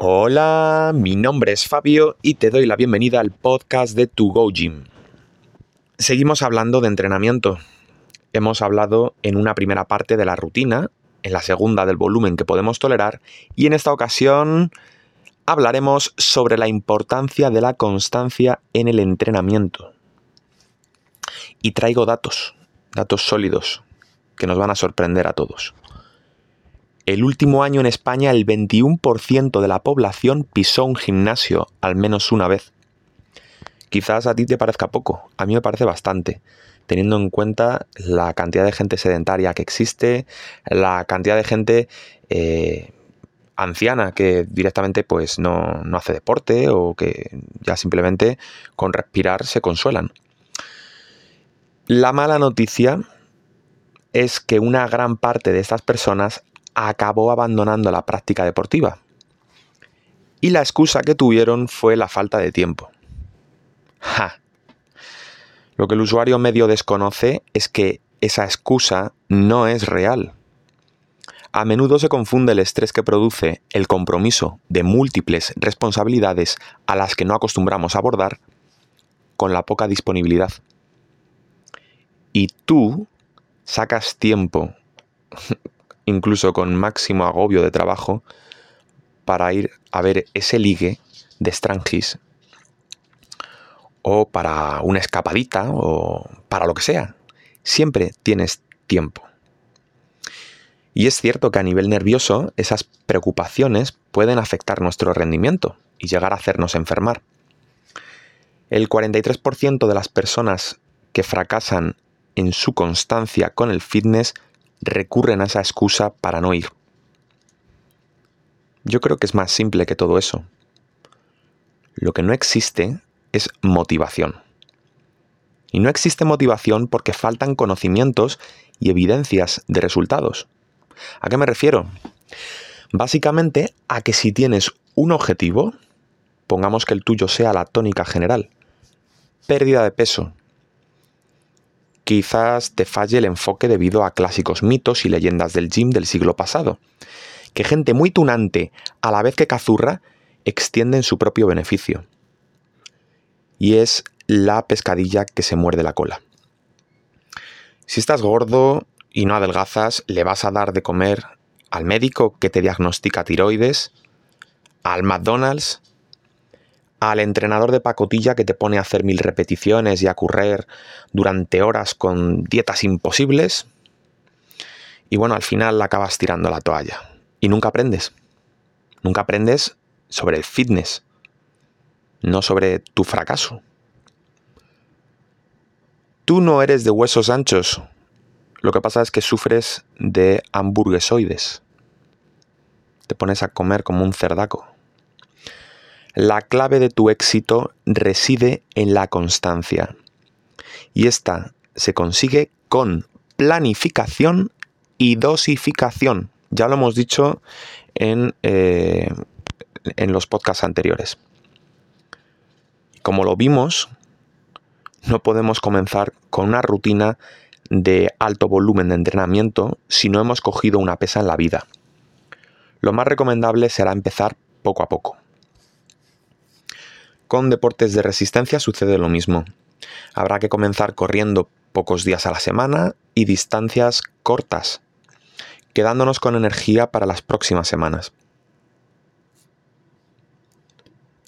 Hola, mi nombre es Fabio y te doy la bienvenida al podcast de To Go Gym. Seguimos hablando de entrenamiento. Hemos hablado en una primera parte de la rutina, en la segunda del volumen que podemos tolerar y en esta ocasión hablaremos sobre la importancia de la constancia en el entrenamiento. Y traigo datos, datos sólidos, que nos van a sorprender a todos. El último año en España el 21% de la población pisó un gimnasio al menos una vez. Quizás a ti te parezca poco, a mí me parece bastante, teniendo en cuenta la cantidad de gente sedentaria que existe, la cantidad de gente eh, anciana que directamente pues no, no hace deporte o que ya simplemente con respirar se consuelan. La mala noticia es que una gran parte de estas personas acabó abandonando la práctica deportiva. Y la excusa que tuvieron fue la falta de tiempo. ¡Ja! Lo que el usuario medio desconoce es que esa excusa no es real. A menudo se confunde el estrés que produce el compromiso de múltiples responsabilidades a las que no acostumbramos a abordar con la poca disponibilidad. Y tú sacas tiempo incluso con máximo agobio de trabajo, para ir a ver ese ligue de Strangis o para una escapadita o para lo que sea. Siempre tienes tiempo. Y es cierto que a nivel nervioso esas preocupaciones pueden afectar nuestro rendimiento y llegar a hacernos enfermar. El 43% de las personas que fracasan en su constancia con el fitness recurren a esa excusa para no ir. Yo creo que es más simple que todo eso. Lo que no existe es motivación. Y no existe motivación porque faltan conocimientos y evidencias de resultados. ¿A qué me refiero? Básicamente a que si tienes un objetivo, pongamos que el tuyo sea la tónica general, pérdida de peso, quizás te falle el enfoque debido a clásicos mitos y leyendas del gym del siglo pasado, que gente muy tunante, a la vez que cazurra, extienden su propio beneficio. Y es la pescadilla que se muerde la cola. Si estás gordo y no adelgazas, le vas a dar de comer al médico que te diagnostica tiroides, al McDonald's, al entrenador de pacotilla que te pone a hacer mil repeticiones y a correr durante horas con dietas imposibles. Y bueno, al final acabas tirando la toalla. Y nunca aprendes. Nunca aprendes sobre el fitness, no sobre tu fracaso. Tú no eres de huesos anchos. Lo que pasa es que sufres de hamburguesoides. Te pones a comer como un cerdaco. La clave de tu éxito reside en la constancia. Y esta se consigue con planificación y dosificación. Ya lo hemos dicho en, eh, en los podcasts anteriores. Como lo vimos, no podemos comenzar con una rutina de alto volumen de entrenamiento si no hemos cogido una pesa en la vida. Lo más recomendable será empezar poco a poco. Con deportes de resistencia sucede lo mismo. Habrá que comenzar corriendo pocos días a la semana y distancias cortas, quedándonos con energía para las próximas semanas.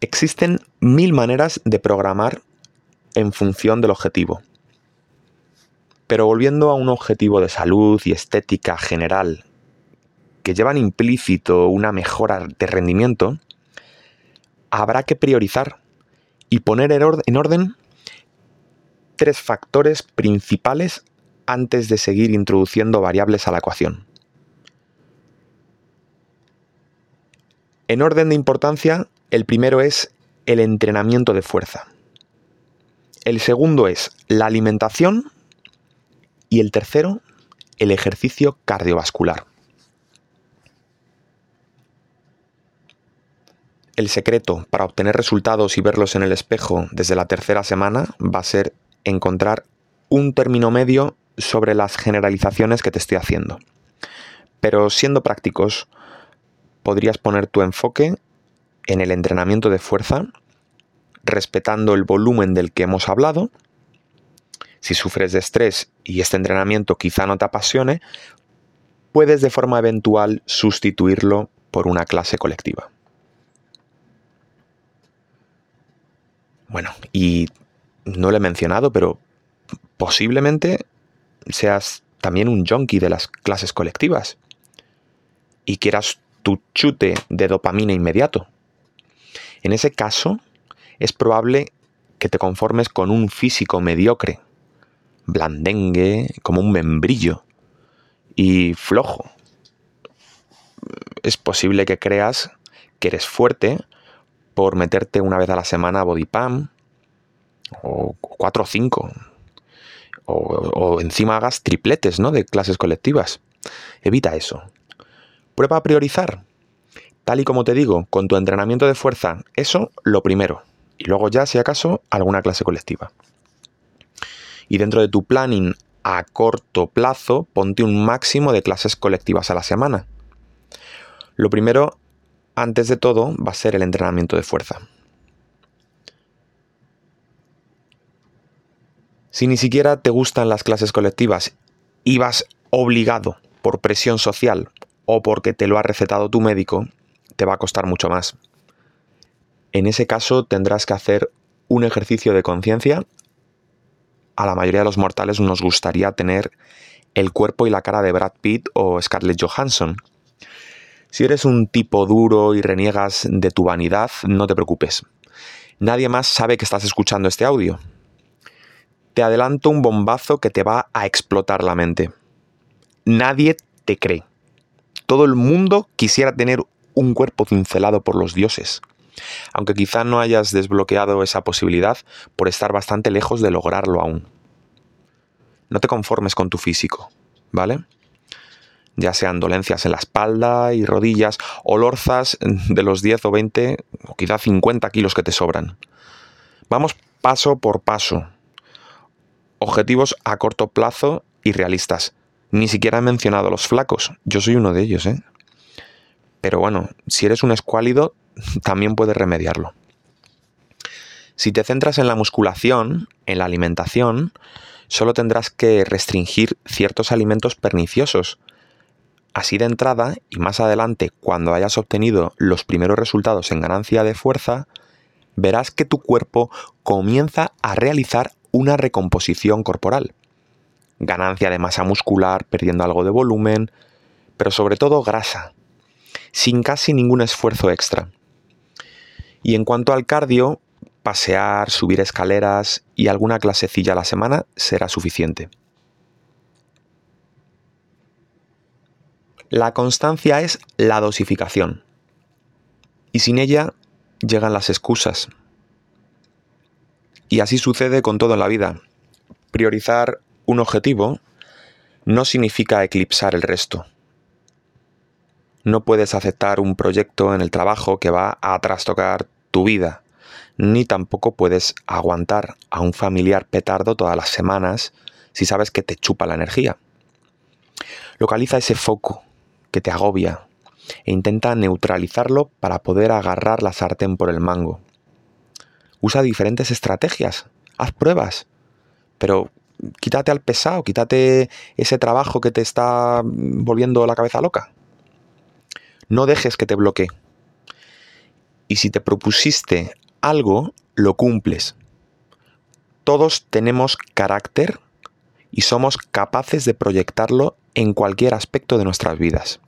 Existen mil maneras de programar en función del objetivo. Pero volviendo a un objetivo de salud y estética general que llevan implícito una mejora de rendimiento, habrá que priorizar y poner en orden tres factores principales antes de seguir introduciendo variables a la ecuación. En orden de importancia, el primero es el entrenamiento de fuerza. El segundo es la alimentación y el tercero, el ejercicio cardiovascular. El secreto para obtener resultados y verlos en el espejo desde la tercera semana va a ser encontrar un término medio sobre las generalizaciones que te estoy haciendo. Pero siendo prácticos, podrías poner tu enfoque en el entrenamiento de fuerza, respetando el volumen del que hemos hablado. Si sufres de estrés y este entrenamiento quizá no te apasione, puedes de forma eventual sustituirlo por una clase colectiva. Bueno, y no lo he mencionado, pero posiblemente seas también un junkie de las clases colectivas y quieras tu chute de dopamina inmediato. En ese caso, es probable que te conformes con un físico mediocre, blandengue, como un membrillo, y flojo. Es posible que creas que eres fuerte por meterte una vez a la semana a bodypam, o cuatro o cinco, o, encima hagas tripletes ¿no? de clases colectivas. Evita eso. Prueba a priorizar. Tal y como te digo, con tu entrenamiento de fuerza, eso lo primero y luego ya, si acaso, alguna clase colectiva. Y dentro de tu planning a corto plazo, ponte un máximo de clases colectivas a la semana. Lo primero, antes de todo, va a ser el entrenamiento de fuerza. Si ni siquiera te gustan las clases colectivas y vas obligado por presión social o porque te lo ha recetado tu médico, te va a costar mucho más. En ese caso tendrás que hacer un ejercicio de conciencia. A la mayoría de los mortales nos gustaría tener el cuerpo y la cara de Brad Pitt o Scarlett Johansson. Si eres un tipo duro y reniegas de tu vanidad, no te preocupes. Nadie más sabe que estás escuchando este audio. Te adelanto un bombazo que te va a explotar la mente. Nadie te cree. Todo el mundo quisiera tener un cuerpo cincelado por los dioses aunque quizá no hayas desbloqueado esa posibilidad por estar bastante lejos de lograrlo aún. No te conformes con tu físico, ¿vale? Ya sean dolencias en la espalda y rodillas o lorzas de los 10 o 20 o quizá 50 kilos que te sobran. Vamos paso por paso. Objetivos a corto plazo y realistas. Ni siquiera he mencionado los flacos. Yo soy uno de ellos, ¿eh? Pero bueno, si eres un escuálido, también puedes remediarlo. Si te centras en la musculación, en la alimentación, solo tendrás que restringir ciertos alimentos perniciosos. Así de entrada, y más adelante, cuando hayas obtenido los primeros resultados en ganancia de fuerza, verás que tu cuerpo comienza a realizar una recomposición corporal. Ganancia de masa muscular, perdiendo algo de volumen, pero sobre todo grasa, sin casi ningún esfuerzo extra. Y en cuanto al cardio, pasear, subir escaleras y alguna clasecilla a la semana será suficiente. La constancia es la dosificación. Y sin ella llegan las excusas. Y así sucede con todo en la vida. Priorizar un objetivo no significa eclipsar el resto no puedes aceptar un proyecto en el trabajo que va a trastocar tu vida, ni tampoco puedes aguantar a un familiar petardo todas las semanas si sabes que te chupa la energía. Localiza ese foco te agobia e intenta neutralizarlo para poder agarrar la sartén por el mango. Usa diferentes estrategias, haz pruebas, pero quítate al pesado, quítate ese trabajo que te está volviendo la cabeza loca. No dejes que te bloquee. Y si te propusiste algo, lo cumples. Todos tenemos carácter y somos capaces de proyectarlo en cualquier aspecto de nuestras vidas.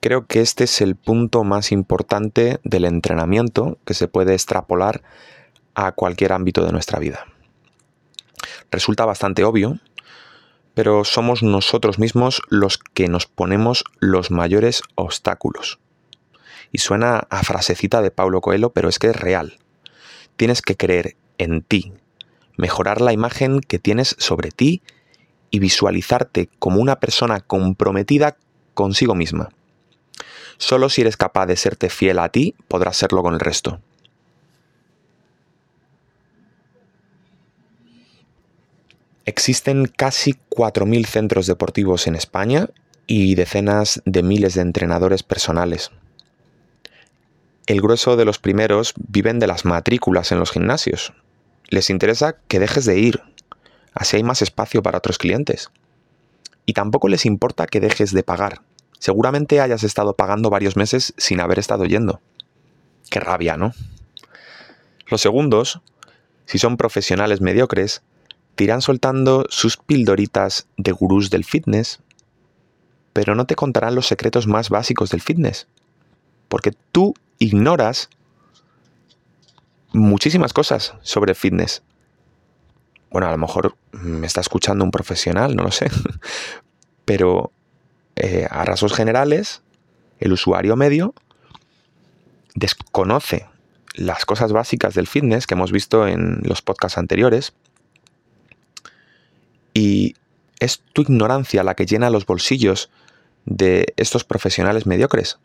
Creo que este es el punto más importante del entrenamiento que se puede extrapolar a cualquier ámbito de nuestra vida. Resulta bastante obvio, pero somos nosotros mismos los que nos ponemos los mayores obstáculos. Y suena a frasecita de Paulo Coelho, pero es que es real. Tienes que creer en ti, mejorar la imagen que tienes sobre ti y visualizarte como una persona comprometida consigo misma. Solo si eres capaz de serte fiel a ti, podrás serlo con el resto. Existen casi 4.000 centros deportivos en España y decenas de miles de entrenadores personales. el grueso de los primeros viven de las matrículas en los gimnasios. Les interesa que dejes de ir, así hay más espacio para otros clientes. Y tampoco les importa que dejes de pagar. Seguramente hayas estado pagando varios meses sin haber estado yendo. Qué rabia, ¿no? Los segundos, si son profesionales mediocres, te irán soltando sus pildoritas de gurús del fitness, pero no te contarán los secretos más básicos del fitness. Porque tú ignoras muchísimas cosas sobre fitness. Bueno, a lo mejor me está escuchando un profesional, no lo sé. Pero eh, a rasgos generales, el usuario medio desconoce las cosas básicas del fitness que hemos visto en los podcasts anteriores y es tu ignorancia la que llena los bolsillos de estos profesionales mediocres.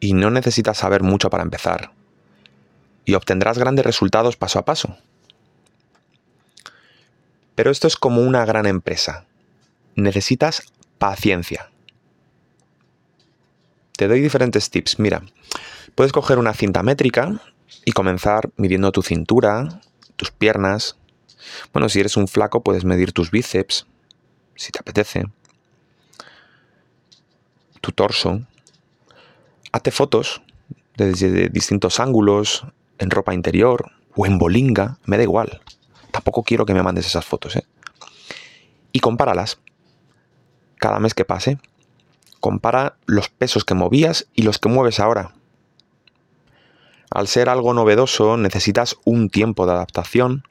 Y no necesitas saber mucho para empezar. Y obtendrás grandes resultados paso a paso. Pero esto es como una gran empresa. Necesitas paciencia. Te doy diferentes tips. Mira, puedes coger una cinta métrica y comenzar midiendo tu cintura, tus piernas, bueno, si eres un flaco puedes medir tus bíceps, si te apetece, tu torso. Hazte fotos desde distintos ángulos, en ropa interior o en bolinga, me da igual. Tampoco quiero que me mandes esas fotos, ¿eh? Y compáralas. Cada mes que pase, compara los pesos que movías y los que mueves ahora. Al ser algo novedoso, necesitas un tiempo de adaptación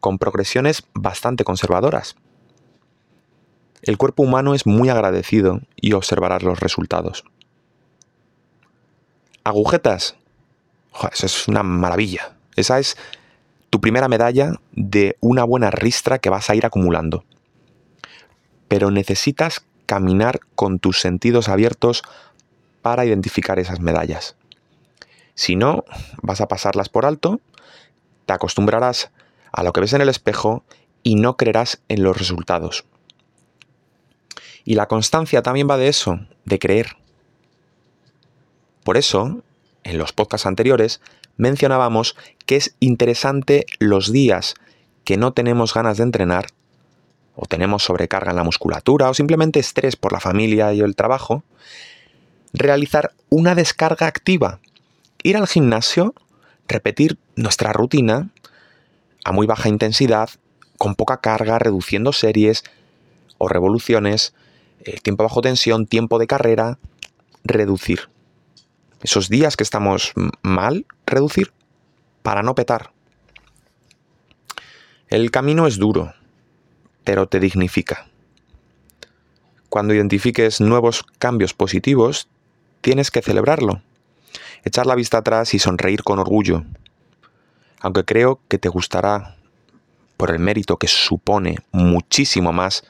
con progresiones bastante conservadoras. El cuerpo humano es muy agradecido y observarás los resultados. Agujetas. eso es una maravilla. Esa es tu primera medalla de una buena ristra que vas a ir acumulando. Pero necesitas caminar con tus sentidos abiertos para identificar esas medallas. Si no, vas a pasarlas por alto, te acostumbrarás a lo que ves en el espejo y no creerás en los resultados. Y la constancia también va de eso, de creer. Por eso, en los podcasts anteriores, mencionábamos que es interesante los días que no tenemos ganas de entrenar, o tenemos sobrecarga en la musculatura, o simplemente estrés por la familia y el trabajo, realizar una descarga activa. Ir al gimnasio, repetir nuestra rutina a muy baja intensidad, con poca carga, reduciendo series o revoluciones, el eh, tiempo bajo tensión, tiempo de carrera, reducir. Esos días que estamos mal, reducir para no petar. El camino es duro, pero te dignifica. Cuando identifiques nuevos cambios positivos, tienes que celebrarlo, echar la vista atrás y sonreír con orgullo, aunque creo que te gustará por el mérito que supone muchísimo más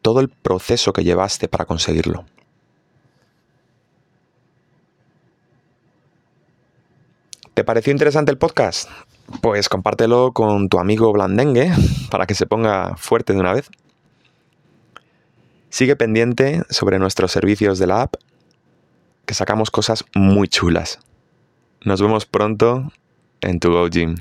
todo el proceso que llevaste para conseguirlo. ¿Te pareció interesante el podcast? Pues compártelo con tu amigo Blandengue para que se ponga fuerte de una vez. Sigue pendiente sobre nuestros servicios de la app, que sacamos cosas muy chulas. Nos vemos pronto en tu Go Gym.